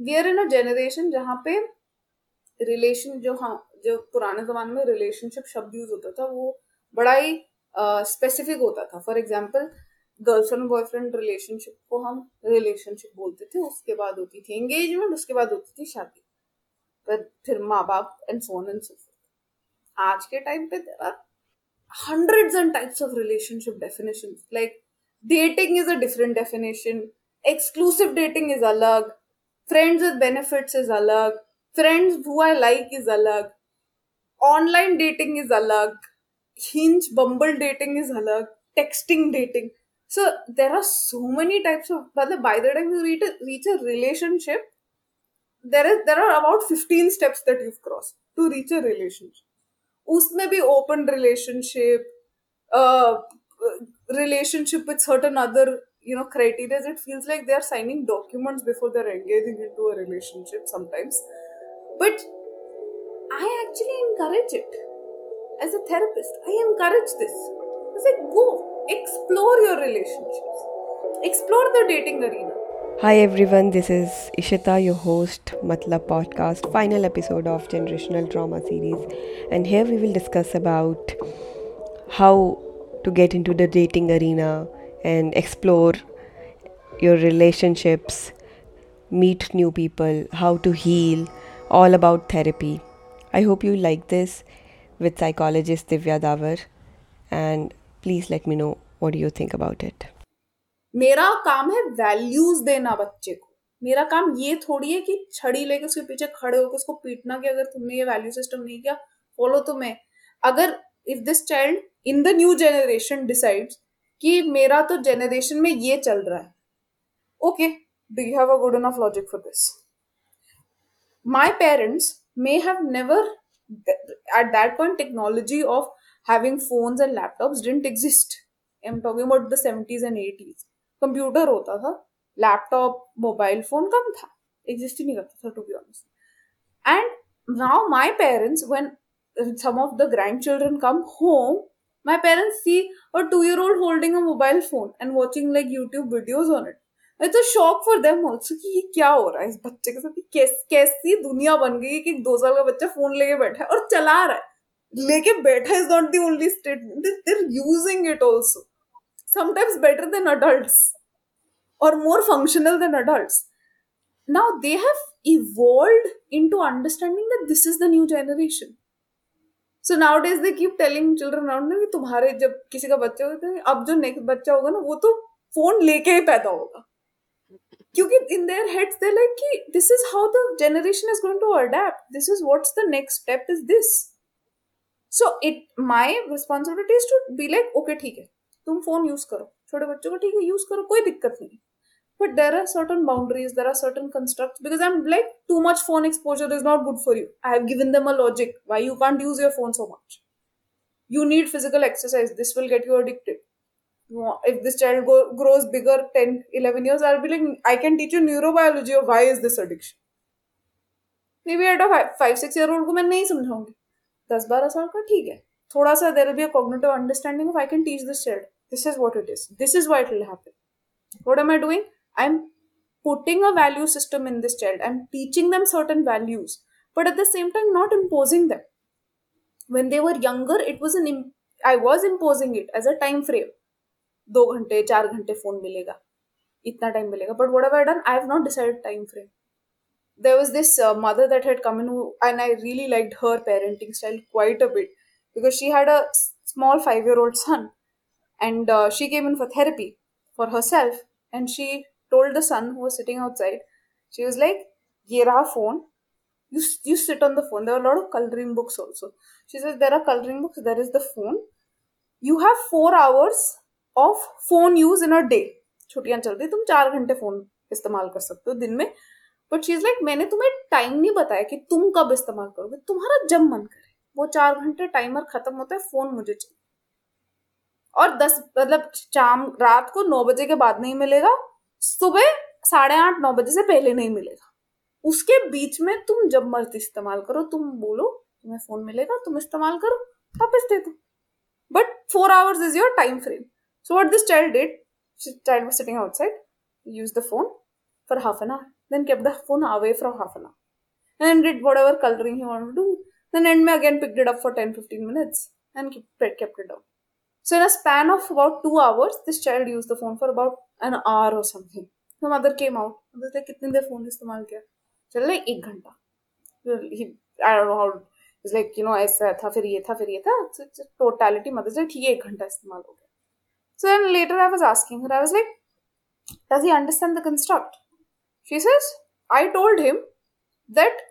We are in a generation जहाँ पे relation जो हाँ जो पुराने जमाने में रिलेशनशिप शब्द यूज़ होता था वो बड़ा ही स्पेसिफिक uh, होता था for example girlfriend boyfriend relationship को हम रिलेशनशिप बोलते थे उसके बाद होती थी एंगेजमेंट उसके बाद होती थी शादी पर फिर माँ बाप एंड सोन एंड सो आज के टाइम पे there are hundreds and types of relationship definitions. Like dating is a different definition. Exclusive dating is alag. friends with benefits is alag friends who i like is alag online dating is alag hinge bumble dating is alag texting dating. So there are so many types of but by the time you reach a, reach a relationship there is there are about 15 steps that you've crossed to reach a relationship. Usme bhi open relationship uh, relationship with certain other you know criteria it feels like they are signing documents before they're engaging into a relationship sometimes. But i actually encourage it. As a therapist i encourage this. I say go explore your relationships. Explore the dating arena. Hi everyone, this is Ishita, your host, Matlab podcast, final episode of Generational Trauma series. And here we will discuss about how to get into the dating arena and explore your relationships, meet new people, how to heal, all about therapy. I hope you like this with psychologist Divya Davar. And please let me know what do you think about it. मेरा काम है values देना बच्चे को मेरा काम ये थोड़ी है कि छड़ी लेके उसके पीछे खड़े होकर उसको पीटना कि अगर तुमने ये वैल्यू सिस्टम नहीं किया फॉलो तो मैं अगर if this child in the new generation decides कि मेरा तो जेनरेशन में ये चल रहा है। Okay do you have a good enough logic for this my parents may have never at that point technology of having phones and laptops didn't exist I am talking about the seventies and eighties computer होता था laptop mobile phone कम था। Exist ही नहीं करता था to be honest and now my parents when some of the grandchildren come home my parents see a two year old holding a mobile phone and watching like youtube videos on it it's a shock for them also कि ये क्या हो रहा है इस बच्चे के साथ कैस, कैसी दुनिया बन गई कि दो साल का बच्चा फोन लेके बैठा है और चला रहा है लेके बैठा is not the only statement there using it also sometimes better than adults or more functional than adults. Now they have evolved into understanding that this is the new generation. Now nowadays they keep telling children them कि तुम्हारे जब किसी का बच्चा होगा तो अब जो नेक्स्ट बच्चा होगा ना, वो तो फ़ोन लेके ही पैदा होगा। क्योंकि in their heads they like कि this is how the generation is going to adapt this is what's the next step is this so it my responsibility is to be like okay ठीक है, तुम phone use करो। छोटे बच्चों को ठीक है यूज़ करो, कोई दिक्कत नहीं। but there are certain boundaries there are certain constructs because i'm like too much phone exposure is not good for you i have given them a logic why you can't use your phone so much you need physical exercise this will get you addicted if this child go, grows bigger 10 11 years i'll be like i can teach you neurobiology of why is this addiction maybe at a 5 6 year old को मैं नहीं समझाऊंगी 10 12 साल का ठीक है थोड़ा सा there will be a cognitive understanding of i can teach this child this is what it is this is why it will happen what am i doing i'm putting a value system in this child i'm teaching them certain values but at the same time not imposing them when they were younger it was an i was imposing it as a time frame दो घंटे चार घंटे phone मिलेगा इतना time मिलेगा but what ever done I have not decided time frame there was this uh, mother that had come in who, and i really liked her parenting style quite a bit because she had a small five year old son and uh, she came in for therapy for herself and she told the son who was sitting outside she was like ye raha phone you, you sit on the phone there are a lot of coloring books also she says there are coloring books there is the phone you have four hours of phone use in a day छुट्टियाँ चल रही तुम चार घंटे phone इस्तेमाल कर सकते हो दिन में बट शी इज़ लाइक मैंने तुम्हें टाइम नहीं बताया कि तुम कब इस्तेमाल करोगे तुम्हारा जब मन करे वो चार घंटे टाइमर खत्म होता है फ़ोन मुझे चाहिए और दस मतलब शाम रात को नौ बजे के बाद नहीं मिलेगा सुबह साढ़े आठ, नौ बजे से पहले नहीं मिलेगा। उसके बीच में तुम जब मर्ज़ी इस्तेमाल करो, तुम बोलो तुम्हें फ़ोन मिलेगा, तुम इस्तेमाल करो, वापस दे दो। But four hours is your time frame so what this child that child sitting outside use the phone for half an hour then kept the phone away from half an hour and did whatever colouring do then and में again pick it up for ten fifteen minutes and kept down so in a span of about two hours this child use the phone for about an hour और something तो mother came out mother से कितनी देर phone इस्तेमाल किया? चल like एक घंटा। I don't know how is like you know ऐसा था, फिर ये था, फिर ये था। टोटलिटी मदर से ठीक है, एक घंटा इस्तेमाल हो गया. So and later I was asking I was like does he understand the construct she says I told him that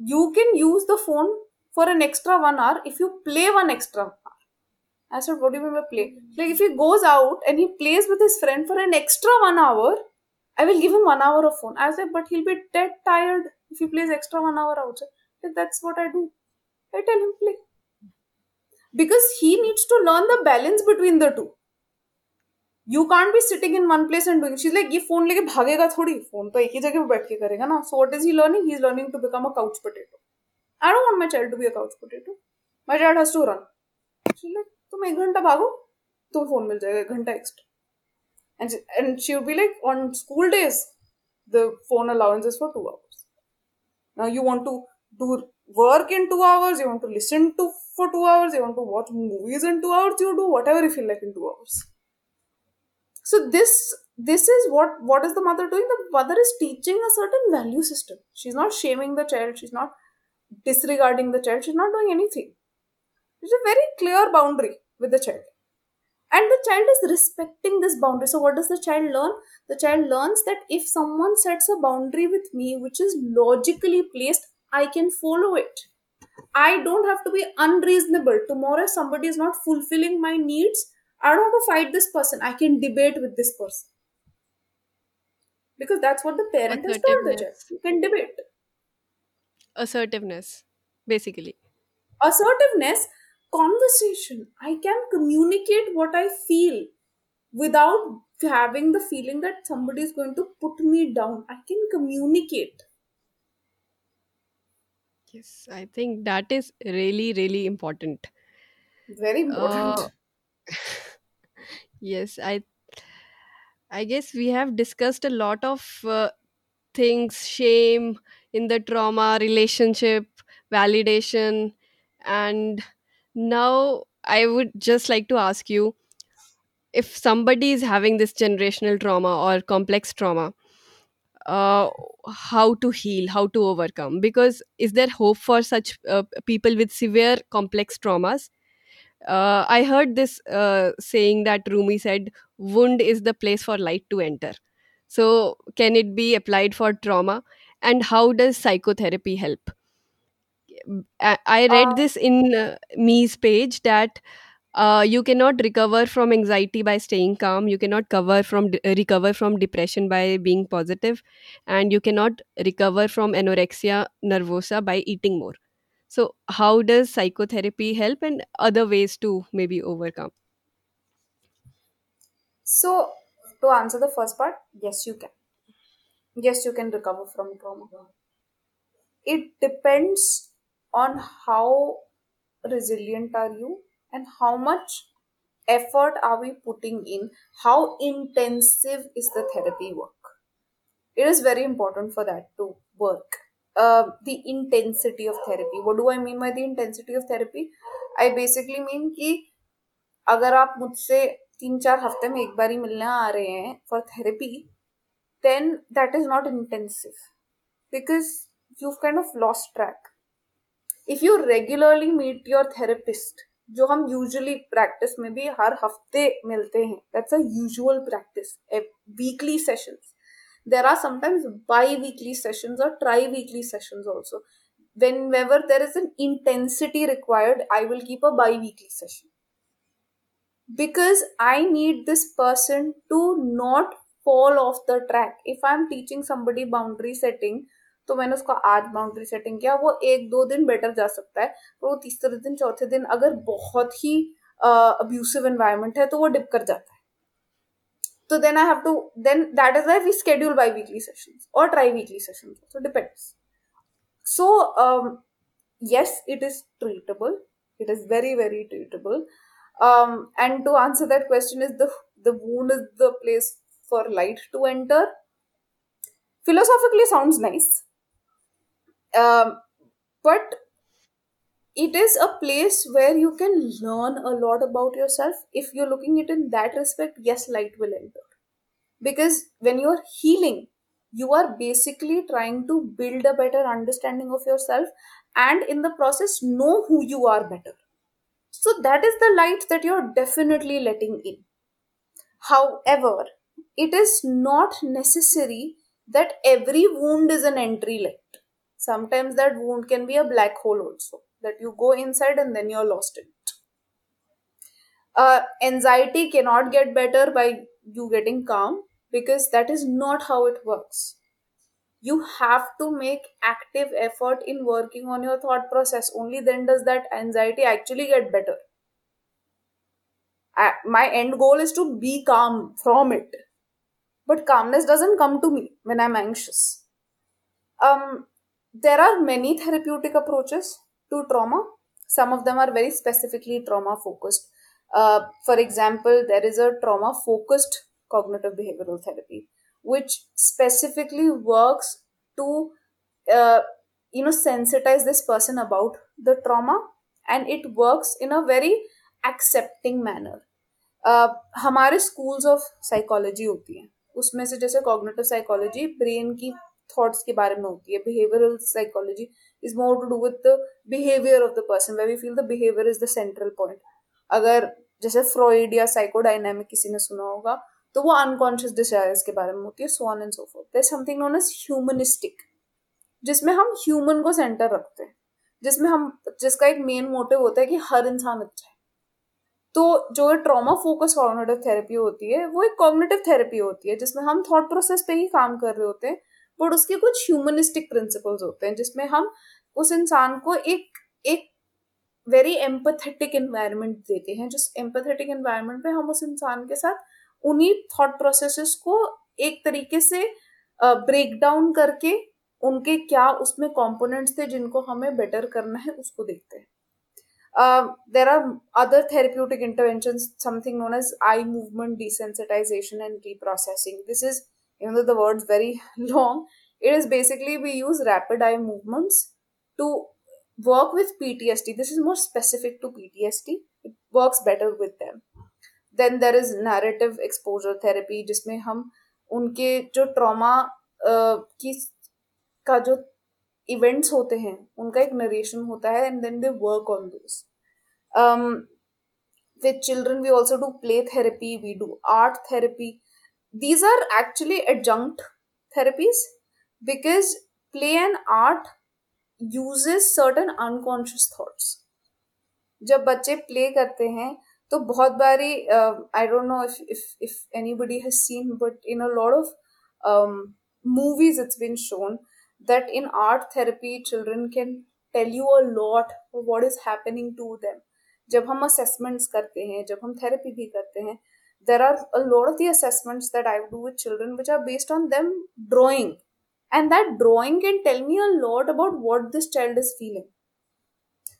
you can use the phone for an extra one hour if you play one extra I said, What do you mean by play? Like, if he goes out and he plays with his friend for an extra one hour, I will give him one hour of phone. I said, But he'll be dead tired if he plays extra one hour outside. Like, That's what I do. I tell him play. Because he needs to learn the balance between the two. You can't be sitting in one place and doing she like ये phone लेके भागेगा थोड़ी phone तो एक ही जगह पे बैठ के करेगा ना so what is he learning he is learning to become a couch potato I don't want my child to be a couch potato my child has to run she like तुम एक घंटा भागो तो फोन मिल जाएगा एक घंटा extra and and she would be like on school days the phone allowance is for two hours now you want to do work in two hours you want to listen to for two hours you want to watch movies in two hours you do whatever you feel like in two hours so this this is what what is the mother doing the mother is teaching a certain value system she's not shaming the child she's not disregarding the child she's not doing anything there's a very clear boundary with the child and the child is respecting this boundary so what does the child learn the child learns that if someone sets a boundary with me which is logically placed i can follow it i don't have to be unreasonable tomorrow if somebody is not fulfilling my needs I don't have to fight this person. I can debate with this person. Because that's what the parent has told the child. You can debate. Assertiveness, basically. Assertiveness, conversation. I can communicate what I feel without having the feeling that somebody is going to put me down. I can communicate. Yes, I think that is really, really important. Very important. Uh, yes i i guess we have discussed a lot of uh, things shame in the trauma relationship validation and now i would just like to ask you if somebody is having this generational trauma or complex trauma uh, how to heal how to overcome because is there hope for such uh, people with severe complex traumas uh, I heard this uh, saying that Rumi said, wound is the place for light to enter. So, can it be applied for trauma? And how does psychotherapy help? I, read uh, this in uh, Me's page that uh, you cannot recover from anxiety by staying calm. You cannot cover from recover from depression by being positive, and you cannot recover from anorexia nervosa by eating more. So, how does psychotherapy help and other ways to maybe overcome? So, to answer the first part, yes, you can. Yes, you can recover from trauma. It depends on how resilient are you and how much effort are we putting in, how intensive is the therapy work. It is very important for that to work uh, the intensity of therapy what do i mean by the intensity of therapy i basically mean कि अगर आप मुझसे तीन चार हफ्ते में एक बार ही मिलने आ रहे हैं for therapy then that is not intensive because you kind of lost track if you regularly meet your therapist जो हम यूजुअली प्रैक्टिस में भी हर हफ्ते मिलते हैं that's a usual practice weekly sessions there are sometimes bi-weekly sessions or tri-weekly sessions also whenever there is an intensity required i will keep a bi-weekly session because i need this person to not fall off the track if i'm teaching somebody boundary setting तो मैंने उसको आज boundary setting किया, वो एक दो दिन better जा सकता है, पर वो तीसरे दिन, चौथे दिन अगर बहुत ही अब्यूसिव एनवायरमेंट है तो वो डिप कर जाता है। तो then I have to then that is I we schedule biweekly session और triweekly session so depends so yes it is treatable it is very very treatable and to answer that question is the wound is the place for light to enter philosophically sound nice um, but it is a place where you can learn a lot about yourself. If you're looking at it in that respect yes light will enter. Because when you're healing you are basically trying to build a better understanding of yourself and in the process know who you are better. So that is the light that you're definitely letting in. However it is not necessary that every wound is an entry light sometimes that wound can be a black hole also that you go inside and then you're lost in it. Uh, anxiety cannot get better by you getting calm because that is not how it works. You have to make active effort in working on your thought process. Only then does that anxiety actually get better. I, my end goal is to be calm from it. But calmness doesn't come to me when i'm anxious. Um there are many therapeutic approaches to trauma some of them are very specifically trauma focused uh, for example there is a trauma focused cognitive behavioral therapy which specifically works to uh, you know sensitize this person about the trauma and it works in a very accepting manner uh, हमारे schools of psychology होती हैं उसमें से जैसे cognitive psychology brain की thoughts के बारे में होती है। Behavioural psychology is more to do with the behaviour of the person way we feel the behaviour is the central point अगर जैसे फ्रॉइड या साइकोडाइनामिक किसी ने सुना होगा तो वो अनकॉन्शियस डिजायर्स के बारे में होती है so on and so forth there something known as humanistic जिसमें हम ह्यूमन को सेंटर रखते हैं। जिसमें हम, जिसका एक मेन मोटिव होता है कि हर इंसान अच्छा है। तो जो ट्रॉमा फोकस कॉग्निटिव थेरेपी होती है, वो एक कॉग्निटिव थेरेपी होती है, जिसमें हम थॉट प्रोसेस पे ही काम कर रहे होते हैं बट उसके कुछ ह्यूमनिस्टिक प्रिंसिपल्स होते हैं जिसमें हम उस इंसान को एक एक वेरी एम्पथेटिक एनवायरनमेंट देते हैं जिस एम्पथेटिक एनवायरनमेंट पे हम उस इंसान के साथ उन्हीं थॉट प्रोसेसेस को एक तरीके से ब्रेक uh, डाउन करके उनके क्या उसमें कंपोनेंट्स थे जिनको हमें बेटर करना है उसको देखते हैं there are other therapeutic interventions, something known as eye movement desensitization and reprocessing. This is, even though the word's very long, it is basically we use rapid eye movements to work with PTSD. This is more specific to PTSD. It works better with them. Then there is narrative exposure therapy जिसमें हम उनके जो trauma की का जो events होते हैं उनका एक नरेशन होता है and then they work on those with children we also do play therapy we do art therapy these are actually adjunct therapies because play and art uses certain unconscious thoughts. जब बच्चे play करते हैं तो बहुत बारी I don't know if if if anybody has seen but in a lot of movies it's been shown that in art therapy children can tell you a lot what is happening to them जब हम assessments करते हैं, जब हम therapy भी करते हैं there are a lot of the assessments that I do with children which are based on them drawing. And that drawing can tell me a lot about what this child is feeling.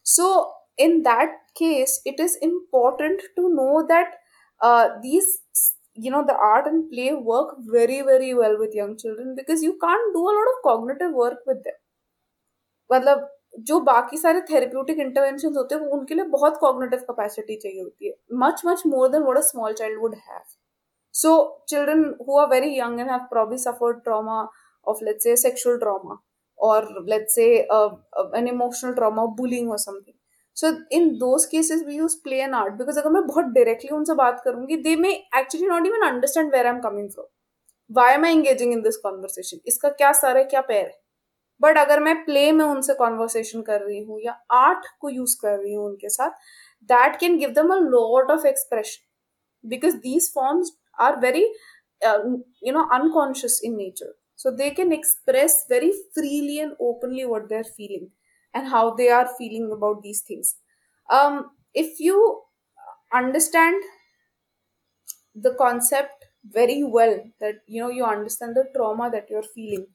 So, in that case, it is important to know that uh, these, you know, the art and play work very, very well with young children because you can't do a lot of cognitive work with them. जो बाकी सारे therapeutic intervention होते हैं, वो उनके लिए बहुत cognitive capacity चाहिए होती है। Much much more than what a small child would have so children who are very young and have probably suffered trauma of let's say sexual trauma और let's say an emotional trauma of bullying और something so in those cases we use play and art because अगर मैं बहुत directly उनसे बात करूँगी they may actually not even understand where I am coming from why am I engaging in this conversation इसका क्या sir है, क्या पैर है? बट अगर मैं प्ले में उनसे कॉन्वर्सेशन कर रही हूँ या आर्ट को यूज कर रही हूँ उनके साथ that can give them a lot of expression because these forms are very you know unconscious in nature so they can express very freely and openly what they're feeling and how they are feeling about these things. Um, if you understand the concept very well, that you know you understand the trauma that you're feeling,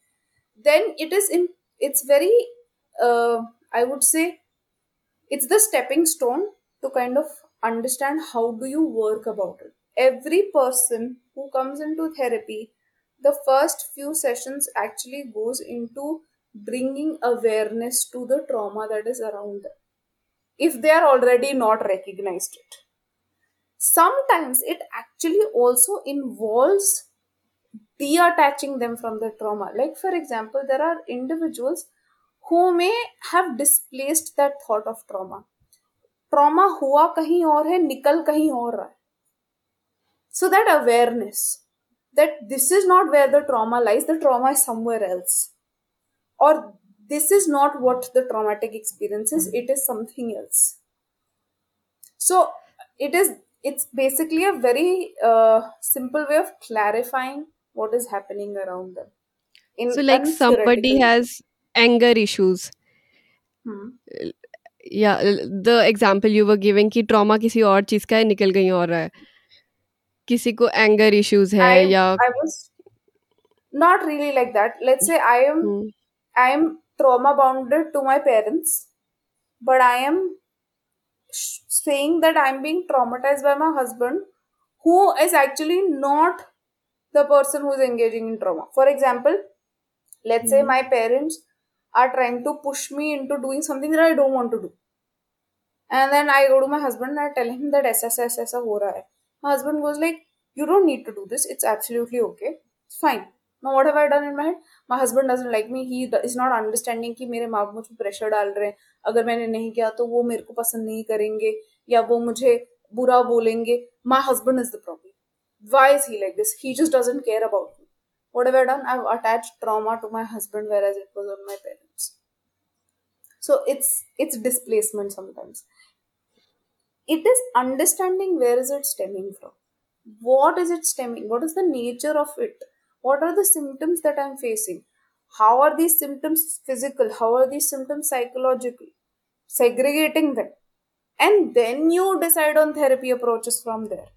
then it is in it's very uh, I would say it's the stepping stone to kind of understand how do you work about it. Every person who comes into therapy the first few sessions actually goes into bringing awareness to the trauma that is around them if they are already not recognized it sometimes it actually also involves detaching them from the trauma like for example there are individuals who may have displaced that thought of trauma trauma हुआ कहीं और है निकल कहीं और रहा है so that awareness that this is not where the trauma lies the trauma is somewhere else or this is not what the traumatic experience is it is something else so it is it's basically a very uh, simple way of clarifying what is happening around them in so like somebody untheoretical- has anger issues Hmm. या the example you were giving कि trauma किसी और चीज का है निकल कहीं और रहा है किसी को एंगर इश्यूज है I, या I was not really like that let's say i am hmm, I am trauma bounded to my parents, but I am sh- saying that I'm being traumatized by my husband, who is actually not the person who is engaging in trauma. For example, let's mm-hmm. say Mhm. my parents are trying to push me into doing something that I don't want to do. And then I go to my husband and I tell him that ऐसा ऐसा ऐसा हो My husband goes like, you don't need to do this. It's absolutely okay. It's fine. Now what have I done in my head? My husband doesn't like me. He is not understanding कि मेरे माँ मुझ पर pressure डाल रहे हैं अगर मैंने नहीं किया तो वो मेरे को पसंद नहीं करेंगे या वो मुझे बुरा बोलेंगे My husband is the problem. Why is he like this? He just doesn't care about me. What have I done? I've attached trauma to my husband whereas it was on my parents. So it's it's displacement sometimes. It is understanding where is it stemming from. What is it stemming? What is the nature of it? What are the symptoms that i'm facing? How are these symptoms physical? How are these symptoms psychological? Segregating them. And then you decide on therapy approaches from there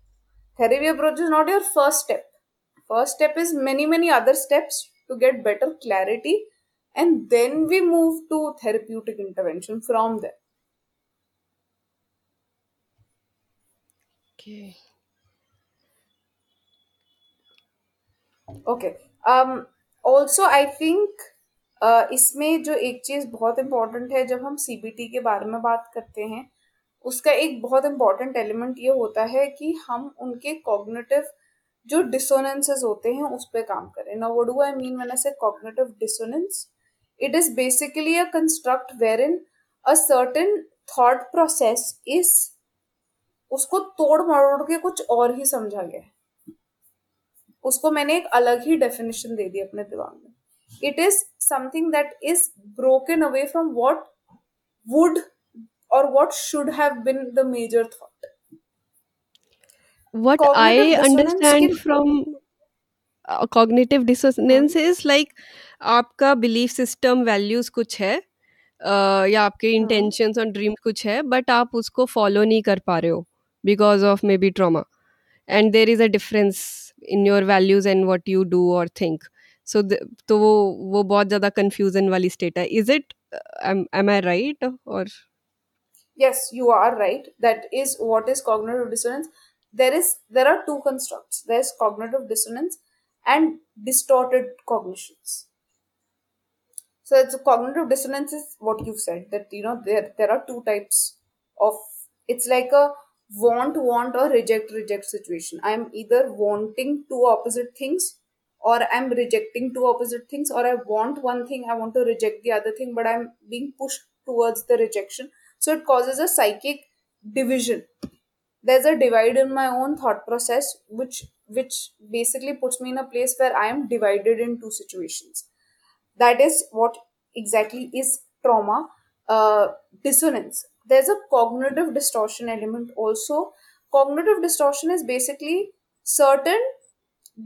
therapy approach is not your first step first step is many many other steps to get better clarity and then we move to therapeutic intervention from there okay. Okay also I think इसमें जो एक चीज़ बहुत important है जब हम CBT के बारे में बात करते हैं उसका एक बहुत इंपॉर्टेंट एलिमेंट ये होता है कि हम उनके कॉग्निटिव जो डिसोनेंसेस होते हैं, उस पर काम करें। ना what do I mean when I say cognitive dissonance? It is basically a construct wherein a certain thought process is, उसको तोड़ मरोड़ के कुछ और ही समझा गया है। उसको मैंने एक अलग ही डेफिनेशन दे दी अपने दिमाग में। It is something that is broken away from what would और what should have been the major thought what Cognitive i understand from cognitive dissonance is like आपका बिलीफ सिस्टम वैल्यूज़ कुछ है uh, या आपके intentions और dream कुछ है but आप उसको फॉलो नहीं कर पा रहे हो because of maybe trauma and there is a difference in your values and what you do और थिंक सो तो वो वो बहुत ज़्यादा कन्फ्यूज़न वाली स्टेट है. Is it am I right और yes you are right. That is what is cognitive dissonance. There is there are two constructs. There's cognitive dissonance and distorted cognitions. So it's cognitive dissonance is what you've said that you know there there are two types of it's like a want want or reject reject situation. I'm either wanting two opposite things or i'm rejecting two opposite things or i want one thing i want to reject the other thing but i'm being pushed towards the rejection so it causes a psychic division. There's a divide in my own thought process which which basically puts me in a place where i am divided in two situations. That is what exactly is trauma uh, dissonance. There's a cognitive distortion element also. Cognitive distortion is basically certain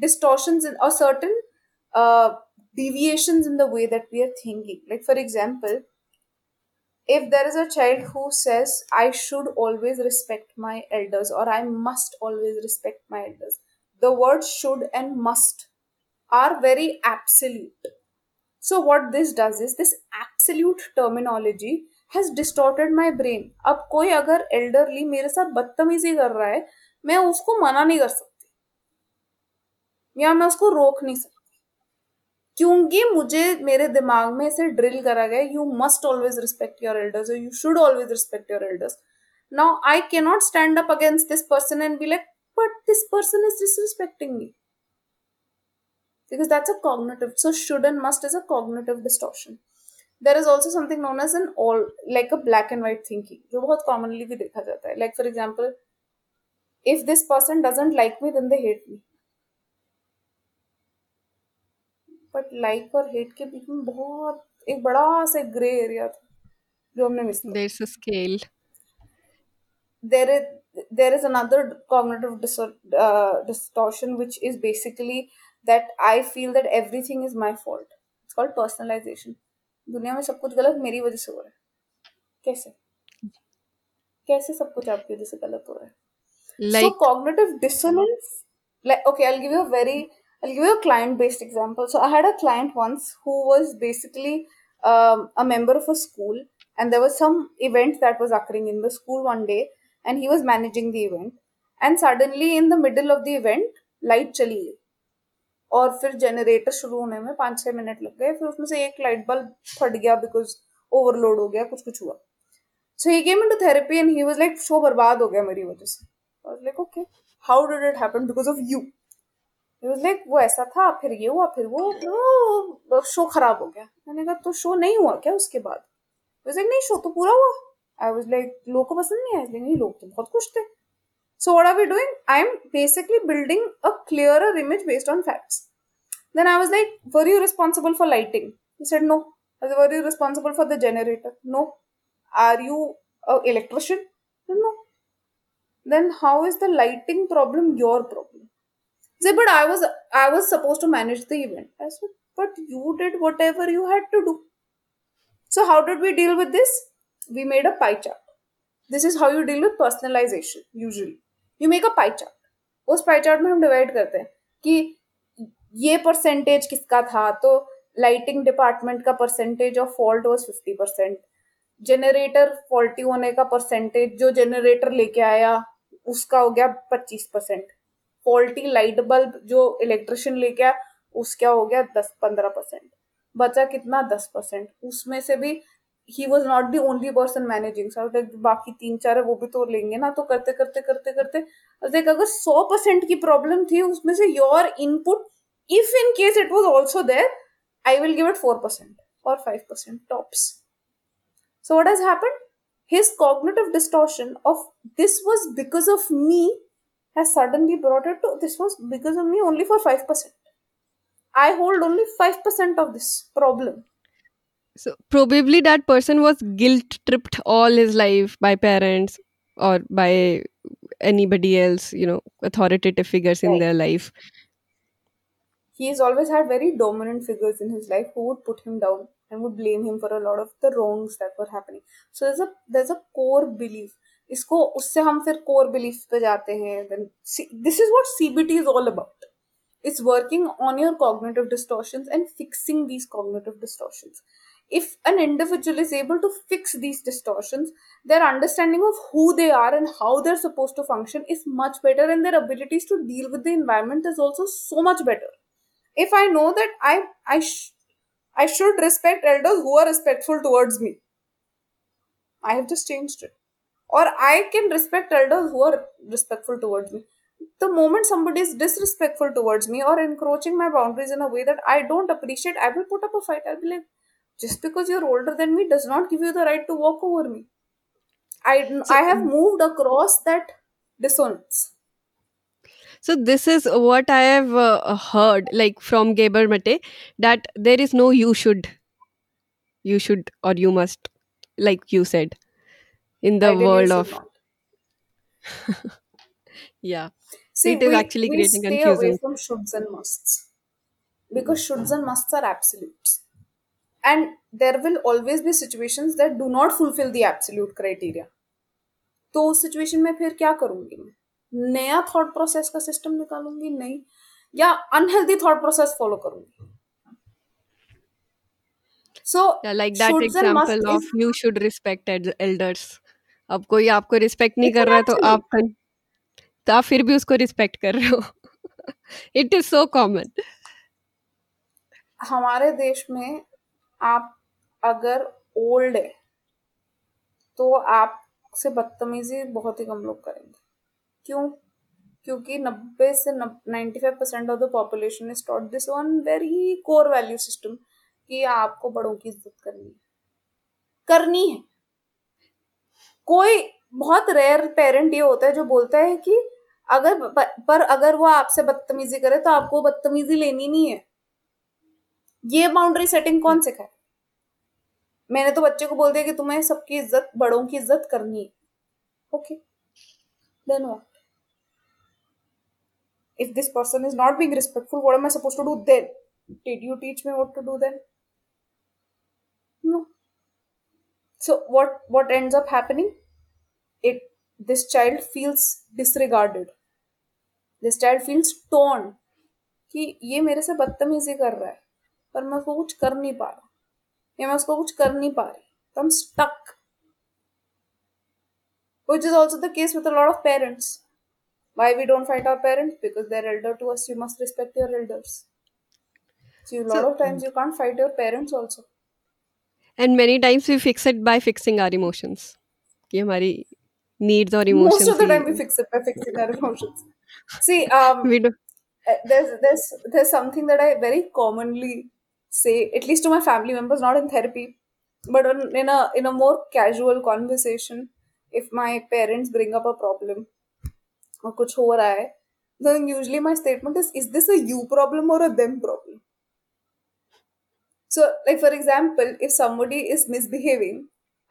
distortions in, or certain uh, deviations in the way that we are thinking. Like for example if there is a child who says i should always respect my elders or i must always respect my elders the words should and must are very absolute so what this does is this absolute terminology has distorted my brain अब कोई अगर elderly मेरे साथ बदतमीजी कर रहा है मैं उसको मना नहीं कर सकती या मैं उसको रोक नहीं सकती क्योंकि मुझे मेरे दिमाग में इसे ड्रिल करा गया you must always respect your elders और you should always respect your elders now I can not stand up against this person and be like but this person is disrespecting me because that's a cognitive so should and must is a cognitive distortion there is also something known as an all like a black and white thinking जो बहुत commonly भी देखा जाता है. Like for example if this person doesn't like me then they hate me but like और hate के बीच में बहुत एक बड़ा सा ग्रे एरिया था जो हमने miss there is scale there is there is another cognitive distortion which is basically that I feel that every is my fault it's called personalisation दुनिया में सब कुछ गलत मेरी वजह से हो रहा है। कैसे? कैसे सब कुछ आपकी वजह से गलत हो रहा है? So cognitive dissonance like okay I give you very i'll give you a client based example so i had a client once who was basically um, a member of a school and there was some event that was occurring in the school one day and he was managing the event and suddenly in the middle of the event light चली गई और फिर generator शुरू होने में पाँच छः minute लग गए फिर उसमें से एक लाइट बल्ब फट गया बिकॉज ओवरलोड हो गया कुछ कुछ हुआ so he came into therapy and he was like show बर्बाद हो गया मेरी वजह से I was like okay how did it happen because of you he was like वो ऐसा था, फिर ये हुआ, फिर वो तो शो खराब हो गया। मैंने कहा तो शो नहीं हुआ क्या उसके बाद? लाइक नहीं शो तो पूरा हुआ। आई वाज लाइक लोग को पसंद नहीं आया? नहीं, लोग तो बहुत खुश थे। So what are we doing I am basically building a clear image based on facts then I was like were you responsible for lighting said no I were you responsible for the generator no are you electrician no then how is the lighting problem your problem He said, but I was I was supposed to manage the event. I said, but you did whatever you had to do. So how did we deal with this? We made a pie chart. This is how you deal with personalization usually. You make a pie chart. उस pie chart में हम divide करते हैं कि ये percentage किसका था तो लाइटिंग डिपार्टमेंट का percentage of fault was fifty percent generator faulty होने का परसेंटेज जो जनरेटर लेके आया उसका हो गया पच्चीस परसेंट फॉल्टी लाइट बल्ब जो इलेक्ट्रिशियन लेके आया उसका हो गया? दस, पंद्रह परसेंट बचा कितना? दस परसेंट उसमें से भी he was not the only person managing so बाकी तीन चार है वो भी तो लेंगे ना तो करते करते करते करते। देख, अगर सौ परसेंट की प्रॉब्लम थी, उसमें से your input if in case it was also there I will give it four percent और five percent tops So, what has happened? His cognitive distortion of this was because of me has suddenly brought it to this was because of me only for 5%. I hold only 5% of this problem. so probably that person was guilt tripped all his life by parents or by anybody else, you know, authoritative figures in their life. He's always had very dominant figures in his life who would put him down and would blame him for a lot of the wrongs that were happening. So there's a there's a core belief. इसको उससे हम फिर core belief पे जाते हैं. Then see, this is what CBT is all about. It's working on your cognitive distortions and fixing these cognitive distortions. If an individual is able to fix these distortions, their understanding of who they are and how they're supposed to function is much better, and their abilities to deal with the environment is also so much better. If I know that I I sh- I should respect elders who are respectful towards me, I have just changed it. Or I can respect elders who are respectful towards me. The moment somebody is disrespectful towards me or encroaching my boundaries in a way that I don't appreciate, I will put up a fight. I'll be like, just because you're older than me does not give you the right to walk over me. I, So- I have moved across that dissonance. So this is what I have uh, heard, like from Gabor Maté, that there is no you should, you should or you must, like you said, in the Ideally, you world should of not. yeah. See, It is we, actually we creating stay confusion. away from shoulds and musts because shoulds and musts are absolutes, and there will always be situations that do not fulfill the absolute criteria. तो उस situation में फिर क्या करूंगी मैं नया thought process का system निकालूंगी नहीं या अनहेल्दी थॉट प्रोसेस फॉलो करूंगी सो Yeah, like that shoulds and musts example of is you should respect ed- elders. अब कोई आपको रिस्पेक्ट नहीं कर रहा है तो आप तो आप फिर भी उसको रिस्पेक्ट कर रहे हो। इट इज़ सो कॉमन हमारे देश में आप अगर ओल्ड है तो आपसे बदतमीजी बहुत ही कम लोग करेंगे। क्यों? क्योंकि नब्बे से ninety five percent of the population is taught this one very core value system कि आपको बड़ों की इज़्ज़त करनी है। करनी है। कोई बहुत रेयर पेरेंट ये होता है जो बोलता है कि अगर पर अगर वो आपसे बदतमीजी करे तो आपको बदतमीजी लेनी नहीं है। ये बाउंड्री सेटिंग कौन सिखाए मैंने तो बच्चे को बोल दिया कि तुम्हें सबकी इज़्ज़त, बड़ों की इज़्ज़त करनी है। Okay then what if this person is not being respectful, what am i supposed to do then? Did you teach me what to do then? No. so what what ends up happening it this child feels disregarded this child feels torn कि ये मेरे से बदतमीजी कर रहा है पर मैं उसको कुछ कर नहीं पा रहा या मैं उसको कुछ कर नहीं पा रही तो I'm stuck which is also the case with a lot of parents why we don't fight our parents because they're elder to us you must respect your elders so a lot so, of times you can't fight your parents also and many times we fix it by fixing our emotions कि हमारी needs or emotions most of the time we fix it by fixing our emotions see um we do uh, there's there's there's something that I very commonly say at least to my family members not in therapy but in a in a more casual conversation if my parents bring up a problem or kuch ho raha hai then usually my statement is is this a you problem or a them problem So like for example if somebody is misbehaving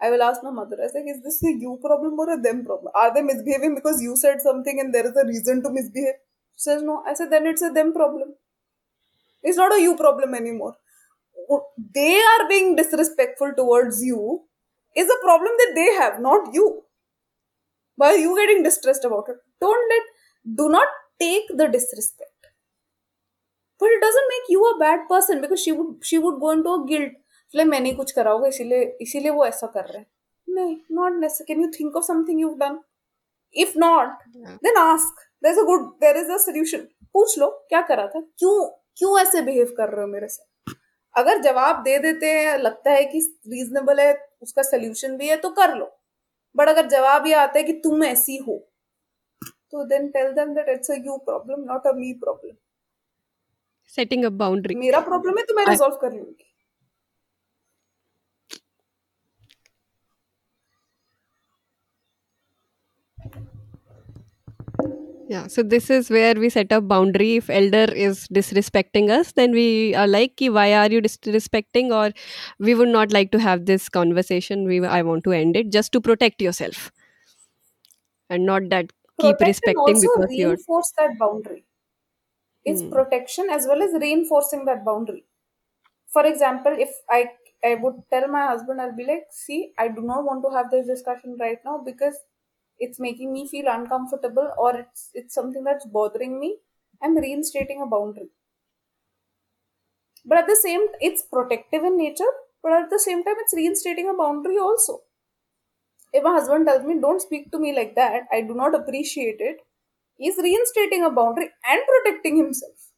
I will ask my mother, I like, is this a you problem or a them problem? Are they misbehaving because you said something and there is a reason to misbehave? She says, no. I said, then it's a them problem. It's not a you problem anymore. They are being disrespectful towards you is a problem that they have, not you. Why are you getting distressed about it? Don't let, do not take the disrespect. But it doesn't make you a bad person because she would she would go into a guilt. इसलिए मैंने कुछ करा होगा इसीलिए इसीलिए वो ऐसा कर रहे हैं। नहीं not necessary can you think of something you done if not then ask there is a good there is a solution पूछ लो क्या करा था? क्यों क्यों ऐसे बिहेव कर रहे हो मेरे से अगर जवाब दे देते हैं लगता है कि रीजनेबल है उसका सोल्यूशन भी है तो कर लो। बट अगर जवाब ये आता है कि तुम ऐसी हो तो then tell them that it's a you problem not a me problem setting a boundary मेरा प्रॉब्लम है तो मैं रिजॉल्व कर लूंगी yeah so this is where we set up boundary if elder is disrespecting us then we are like why are you disrespecting or we would not like to have this conversation we i want to end it just to protect yourself and not that keep protect respecting and also because reinforce that boundary it's hmm. protection as well as reinforcing that boundary. For example if i i would tell my husband i'll be like see i do not want to have this discussion right now because it's making me feel uncomfortable or it's it's something that's bothering me. I'm reinstating a boundary. But at the same it's protective in nature but at the same time it's reinstating a boundary also. If my husband tells me don't speak to me like that. I do not appreciate it he's reinstating a boundary and protecting himself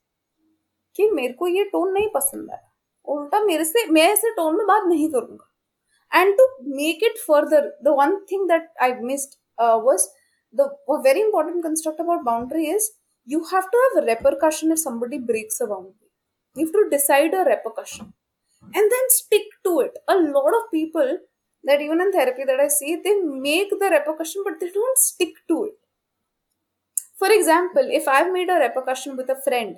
कि मेरे को ये tone नहीं पसंद है उल्टा मेरे से मैं ऐसे टोन में बात नहीं करूंगा and to make it further the one thing that I missed uh, was the a very important construct about boundary is you have to have a repercussion if somebody breaks a boundary. You have to decide a repercussion and then stick to it. A lot of people that even in therapy that I see, they make the repercussion but they don't stick to it. For example, if I've made a repercussion with a friend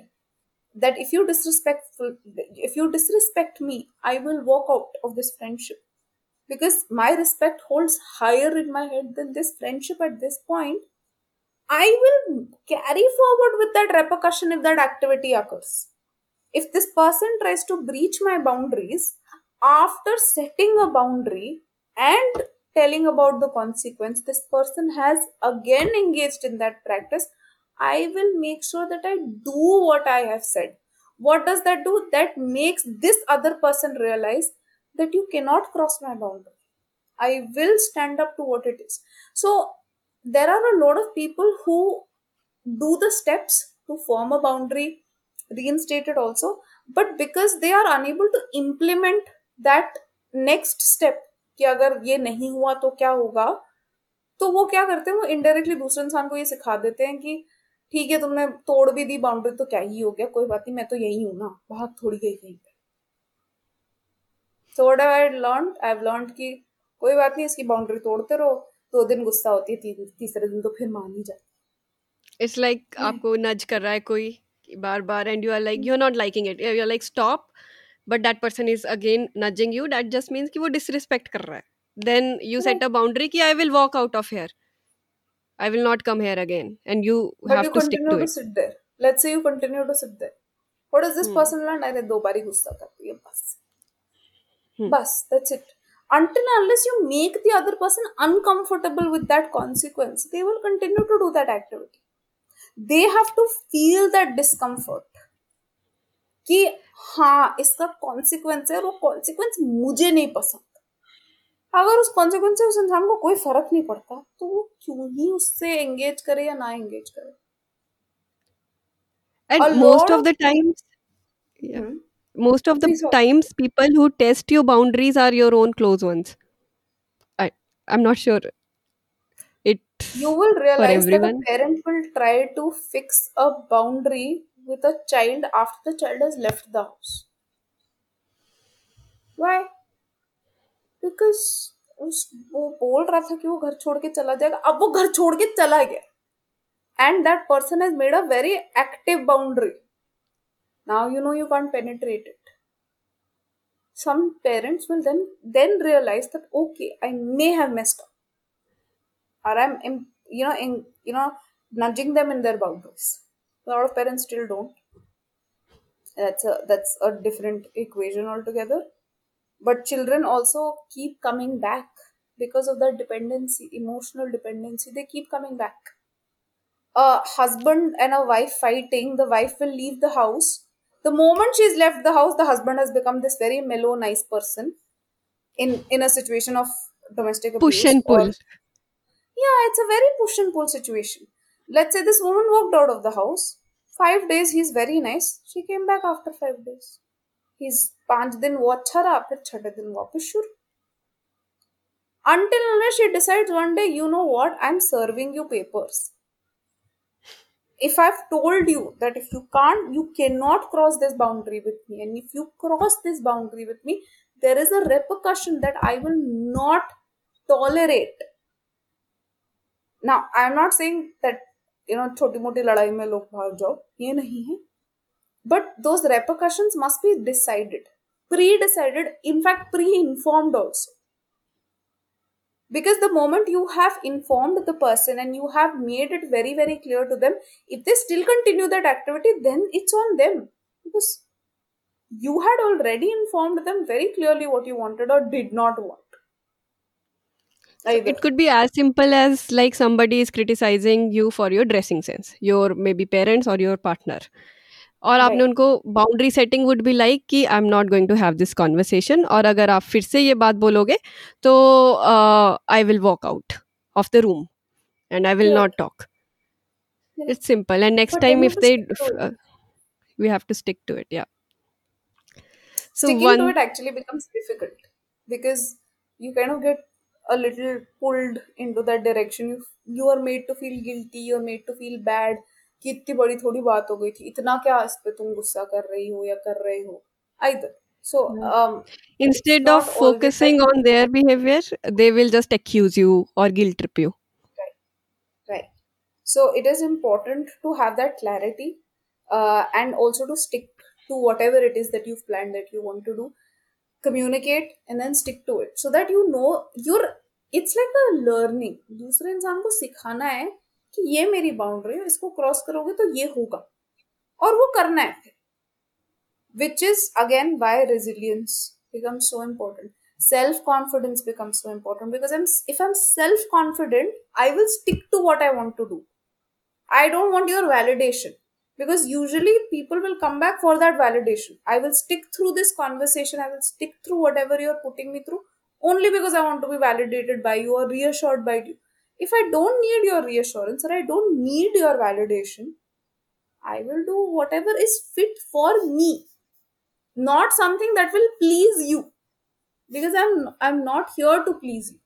that if you disrespectful if you disrespect me, I will walk out of this friendship because my respect holds higher in my head than this friendship at this point, I will carry forward with that repercussion if that activity occurs. If this person tries to breach my boundaries after setting a boundary and telling about the consequence this person has again engaged in that practice i will make sure that i do what i have said. What does that do? That makes this other person realize that you cannot cross my boundary. I will stand up to what it is. So there are a lot of people who do the steps to form a boundary reinstated also but because they are unable to implement that next step कि अगर ये नहीं हुआ तो क्या होगा? तो वो क्या करते हैं? वो इनडायरेक्टली दूसरे इंसान को ये सिखा देते हैं कि ठीक है तुमने तोड़ भी दी बाउंड्री तो क्या ही हो गया? कोई बात नहीं मैं तो यही हूँ ना। भाग थोड़ी गई कहीं पे। सो आई लर्न आई लर्न कि कोई बात नहीं इसकी बाउंड्री तोड़ते रहो। दो दिन गुस्सा होती है ती, तीसरे दिन तो फिर मान ही जाती इट्स लाइक like, आपको नज कर रहा है कोई बार बार and you are like you are not liking it you are like stop but that person is again nudging you that just means कि वो डिसरिस्पेक्ट कर रहा है then you set a boundary ki i will walk out of here i will not come here again and you but have you to stick continue to to it sit there let's say you continue to sit there what does this Hmm. person learn अरे दो बारी गुस्सा करती है बस Hmm. बस that's it until and unless you make the other person uncomfortable with that consequence they will continue to do that activity they have to feel that discomfort कि हाँ इसका कॉन्सिक्वेंस है वो कॉन्सिक्वेंस मुझे नहीं पसंद। अगर उस कॉन्सिक्वेंस से उस इंसान को कोई फ़र्क नहीं पड़ता तो वो क्यों ही उससे एंगेज करे या ना एंगेज करे? And most of the times most of the times people who test your boundaries are your own close ones I am not sure it you will realise that parents will try to fix a boundary with a child after the child has left the house why because उस वो बोल रहा था कि वो घर छोड़ के चला जाएगा अब वो घर छोड़ के चला गया and that person has made a very active boundary now you know you can't penetrate it some parents will then then realize that okay i may have messed up or i'm im- you know in you know nudging them in their boundaries a lot of parents still don't. That's a that's a different equation altogether. But children also keep coming back because of that dependency emotional dependency. They keep coming back. A husband and a wife fighting the wife will leave the house. The moment she's left the house the husband has become this very mellow nice person in in a situation of domestic abuse push and or- pull. Yeah it's a very push and pull situation let's say this woman walked out of the house five days he's very nice she came back after five days he's पांच दिन वो अच्छा रहा फिर छठे दिन वापस शुरू until unless she decides one day you know what i'm serving you papers if i've told you that if you can't you cannot cross this boundary with me and if you cross this boundary with me there is a repercussion that i will not tolerate now i'm not saying that you know छोटी मोटी लड़ाई में लोग भाग जाओ ये नहीं है but those repercussions must be decided pre-decided in fact pre-informed also because the moment you have informed the person and you have made it very very clear to them if they still continue that activity then it's on them because you had already informed them very clearly what you wanted or did not want Either. it could be as simple as like somebody is criticizing you for your dressing sense your maybe parents or your partner और आपने Right. उनको boundary setting would be like कि I am not going to have this conversation और अगर आप फिर से ये बात बोलोगे तो I will walk out of the room and I will Yeah. Not talk Yeah. It's simple and next But then time you if have they to stick to it. we have to stick to it yeah so sticking one to it actually becomes difficult because you kind of get a little pulled into that direction you you are made to feel guilty you're made to feel bad कि इतनी बड़ी थोड़ी बात हो गई थी इतना क्या इस पे तुम गुस्सा कर रही हो या कर रहे हो either so um instead not of always focusing like- on their behavior they will just accuse you or guilt trip you Right. So it is important to have that clarity uh, and also to stick to whatever it is that you've planned that you want to do. Communicate and then stick to it so that you know you're. it's like a learning दूसरे इंसान को सिखाना है कि ये मेरी boundary है, इसको क्रॉस करोगे तो ये होगा। और वो करना है which is again by resilience become so important self confidence become so important because I am if I am self confident I will stick to what I want to do I don't want your validation because usually people will come back for that validation I will stick through this conversation I will stick through whatever you are putting me through only because i want to be validated by you or reassured by you. If i don't need your reassurance or i don't need your validation I will do whatever is fit for me. not something that will please you. Because i'm i'm not here to please you.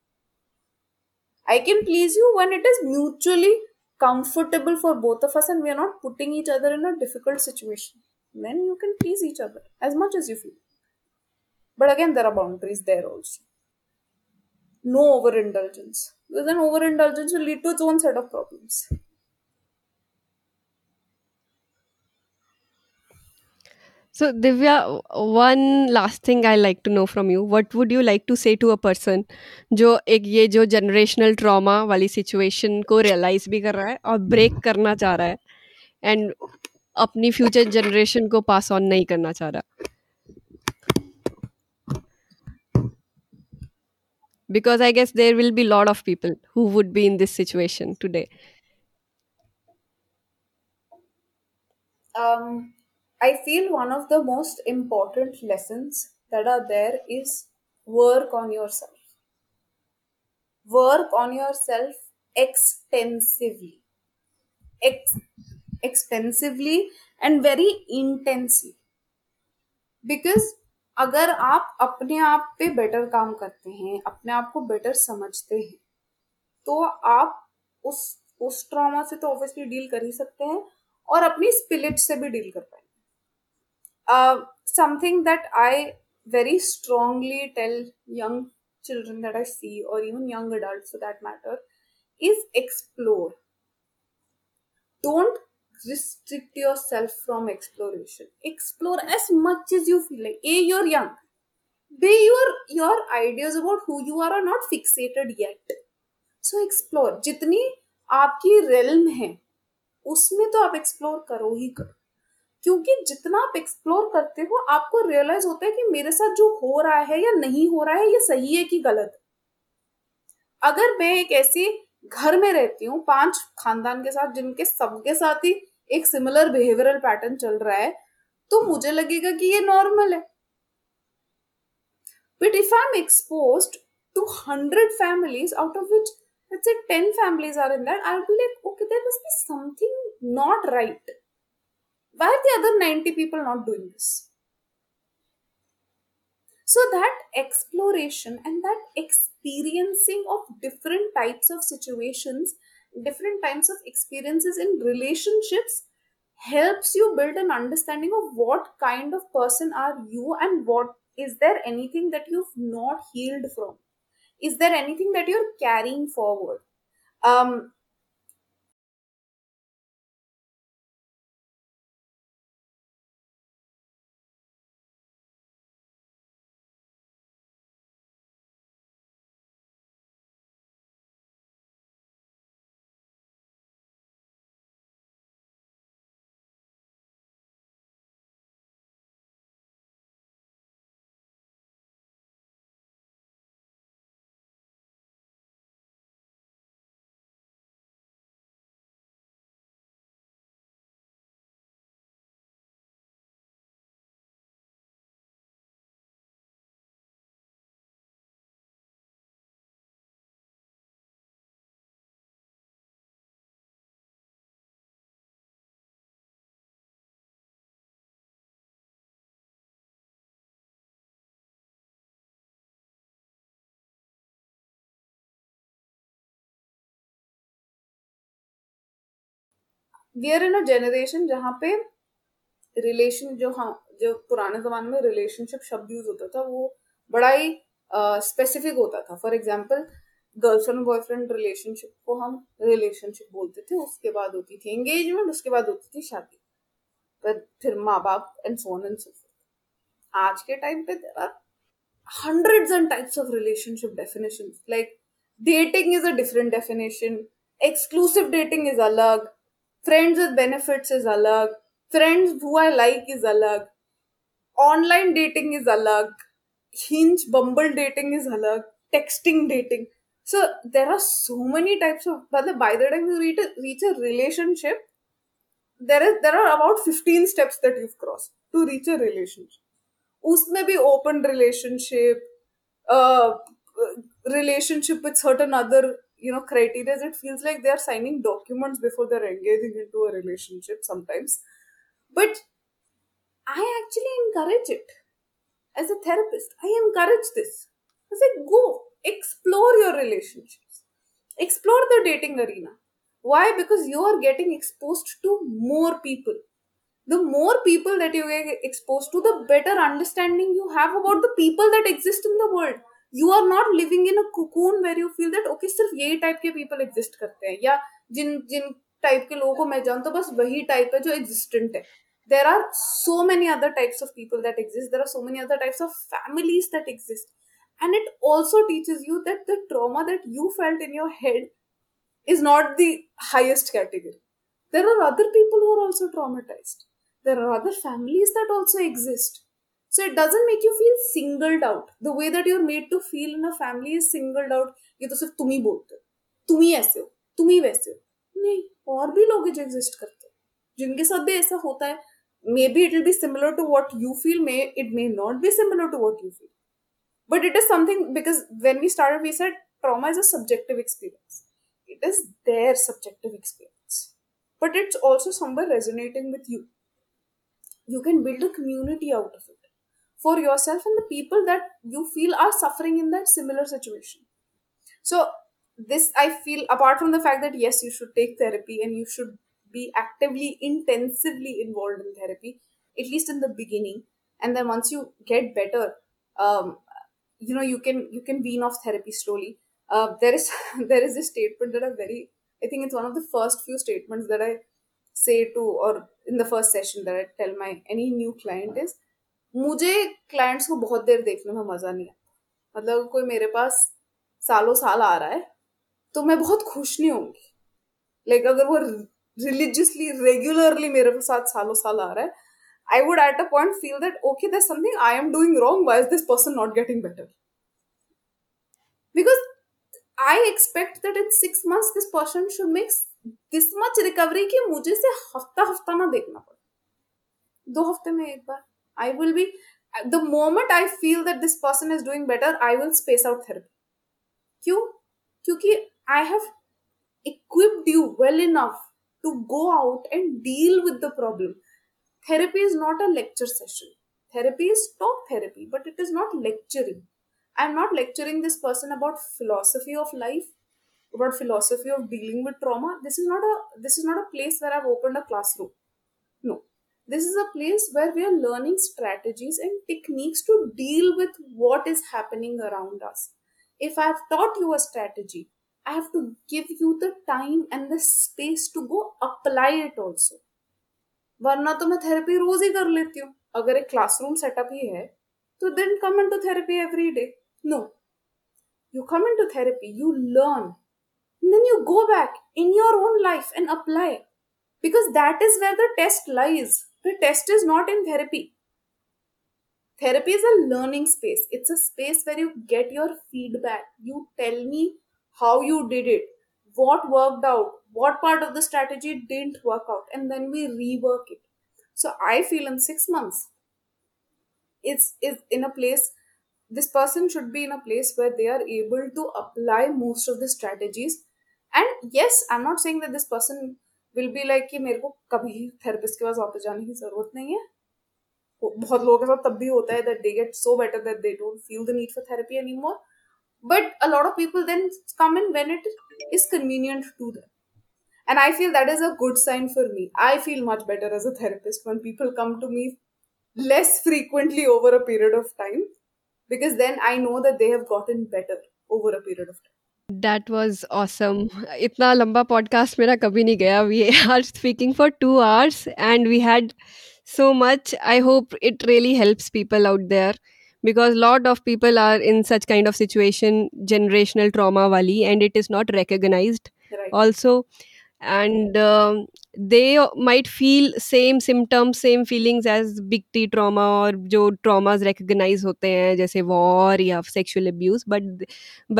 I can please you when it is mutually comfortable for both of us and we are not putting each other in a difficult situation. Then you can please each other as much as you feel. But again there are boundaries there also no overindulgence because then overindulgence will lead to its own set of problems So, Divya, one last thing I like to know from you. What would you like to say to a person जो एक ये जो generational trauma वाली situation को realize भी कर रहा है और break करना चाह रहा है and अपनी future generation को pass on नहीं करना चाह रहा because i guess there will be a lot of people who would be in this situation today. Um, i feel one of the most important lessons that are there is work on yourself. Work on yourself extensively. Ex- extensively and very intensely. Because अगर आप अपने आप पे better काम करते हैं, अपने आप को बेटर समझते हैं तो आप उस उस ट्रामा से तो ऑब्वियसली डील कर ही सकते हैं और अपनी स्पिलिट से भी डील कर पाएँगे। Something that I very strongly tell young children that I see और even young adult for that matter is explore don't Restrict yourself from exploration. Explore as much as you feel like. A, you're young. B, your your ideas about who you are are not fixated yet. So explore. जितनी आपकी realm है उसमें तो आप explore करो ही करो क्योंकि जितना आप एक्सप्लोर करते हो आपको रियलाइज़ होता है कि मेरे साथ जो हो रहा है या नहीं हो रहा है ये सही है कि गलत अगर मैं एक ऐसी घर में रहती हूँ पाँच खानदान के साथ जिनके सबके साथ ही एक सिमिलर बिहेवियरल पैटर्न चल रहा है तो मुझे लगेगा कि ये नॉर्मल है। But if I am expose to hundred families out of which let's say ten families are in that I like okay there must be something not right why are the other 90 people not doing this so that exploration and that experiencing of different types of situations different types of experiences in relationships helps you build an understanding of what kind of person are you and what is there anything that you've not healed from? Is there anything that you're carrying forward? Um we are in a generation जहाँ पे relation जो हाँ जो पुराने जमाने में relationship शब्द use होता था वो बड़ा ही स्पेसिफिक uh, होता था। For example girlfriend boyfriend relationship को हम रिलेशनशिप बोलते थे उसके बाद होती थी एंगेजमेंट उसके बाद होती थी शादी। फिर फिर माँ बाप एंड सोन एंड सो आज के टाइम पे there are hundreds and types of relationship definitions like dating is a different definition exclusive dating is alag is alag friends who i like is alag online dating is alag hinge bumble dating is alag texting dating so there are so many types of but by the time you reach a, reach a relationship there is there are about 15 steps that you've crossed to reach a relationship उसमें भी open relationship relationship with certain other you know criteria it feels like they are signing documents before they're engaging into a relationship sometimes but i actually encourage it as a therapist, I encourage this. I say, go explore your relationships, explore the dating arena. Why? Because you are getting exposed to more people. The more people that you get exposed to, the better understanding you have about the people that exist in the world. You are not living in a cocoon where you feel that okay, सिर्फ यही type के people exist करते हैं या जिन जिन type के लोगों को मैं जानता हूँ बस वही टाइप है जो एग्जिस्टेंट है there are so many other types of people that exist there are so many other types of families that exist and it also teaches you that the trauma that you felt in your head is not the highest category there are other people who are also traumatized there are other families that also exist so it doesn't make you feel singled out the way that you're made to feel in a family is singled out ये तो सिर्फ तुम ही बोलते हो तुम ही ऐसे हो तुम ही वैसे हो नहीं और भी लोग जो एग्जिस्ट करते हैं जिनके साथ भी ऐसा होता है maybe it will be similar to what you feel may it may not be similar to what you feel but it is something because when we started we said trauma is a subjective experience it is their subjective experience but it's also somewhere resonating with you you can build a community out of it for yourself and the people that you feel are suffering in that similar situation. So this i feel apart from the fact that yes you should take therapy and you should be actively intensively involved in therapy at least in the beginning and then once you get better um, you know you can you can wean off therapy slowly. Uh, there is there is a statement that i very i think it's one of the first few statements that i say to or in the first session that i tell my any new client is मुझे clients को बहुत देर देखने में मज़ा नहीं आता। मतलब कोई मेरे पास सालों साल आ रहा है तो मैं बहुत खुश नहीं होंगी। लाइक अगर वो रिलीजियसली रेगुलरली मेरे साथ सालों साल आ रहा है I would at a point feel that okay that something I am doing wrong why is this person not getting better because I expect that in six months this person should makes this much recovery कि मुझे से हफ़्ता हफ़्ता ना देखना पड़े। दो हफ़्ते में एक बार। I will be the moment I feel that this person is doing better, I will space out therapy. क्यों? क्योंकि I have equipped you well enough to go out and deal with the problem. Therapy is not a lecture session. Therapy is talk therapy, but it is not lecturing. I'm not lecturing this person about philosophy of life, about philosophy of dealing with trauma. This is not a this is not a place where I've opened a classroom. No. This is a place where we are learning strategies and techniques to deal with what is happening around us. If I've taught you a strategy, I have to give you the time and the space to go apply it also. वरना तो मैं therapy रोज ही कर लेती हूँ अगर एक classroom setup ही है तो then come in to therapy every day no you come in to therapy you learn then you go back in your own life and apply because that is where the test lies the test is not in therapy therapy is a learning space it's a space where you get your feedback you tell me how you did it, what worked out, what part of the strategy didn't work out, and then we rework it. So I feel in six months, it's is in a place. This person should be in a place where they are able to apply most of the strategies. And yes, I'm not saying that this person will be like कि मेरे को कभी therapist के पास वापस जाने की ज़रूरत नहीं है बहुत लोगों के साथ तब भी होता है that they get so better that they don't feel the need for therapy anymore but a lot of people then come in when it is convenient to them and i feel that is a good sign for me i feel much better as a therapist when people come to me less frequently over a period of time because then i know that they have gotten better over a period of time that was awesome इतना लंबा podcast मेरा कभी नहीं गया. We are speaking for two hours and we had so much I hope it really helps people out there because lot of people are in such kind of situation generational trauma वाली and it is not recognise also and um, they might feel same symptoms same feelings as big t trauma or jo traumas recognize hote hain jaise war ya sexual abuse but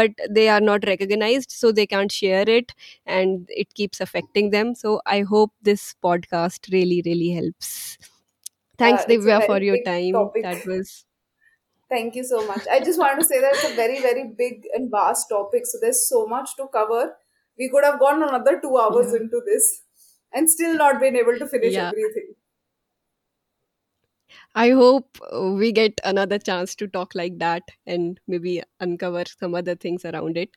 but they are not recognized so they can't share it and it keeps affecting them so i hope this podcast really really helps thanks uh, divya for your time topic. that was Thank you so much. I just want to say that it's a very, very big and vast topic. So there's so much to cover. We could have gone another two hours yeah. into this and still not been able to finish yeah. everything. I hope uh, we get another chance to talk like that and maybe uncover some other things around it.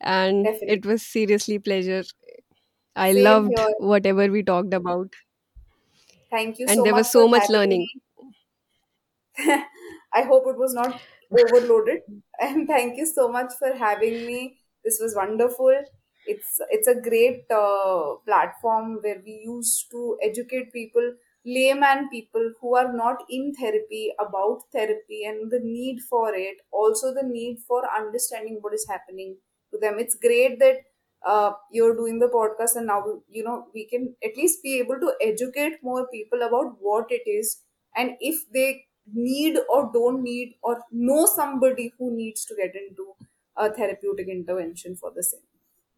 And Definitely. it was seriously pleasure. I Same loved here. whatever we talked about, Thank you and so there was so much learning. I hope it was not overloaded. And thank you so much for having me. This was wonderful. It's it's a great uh, platform where we used to educate people, layman people who are not in therapy about therapy and the need for it. Also, the need for understanding what is happening to them. It's great that uh, you're doing the podcast, and now you know we can at least be able to educate more people about what it is and if they need or don't need or know somebody who needs to get into a therapeutic intervention for the same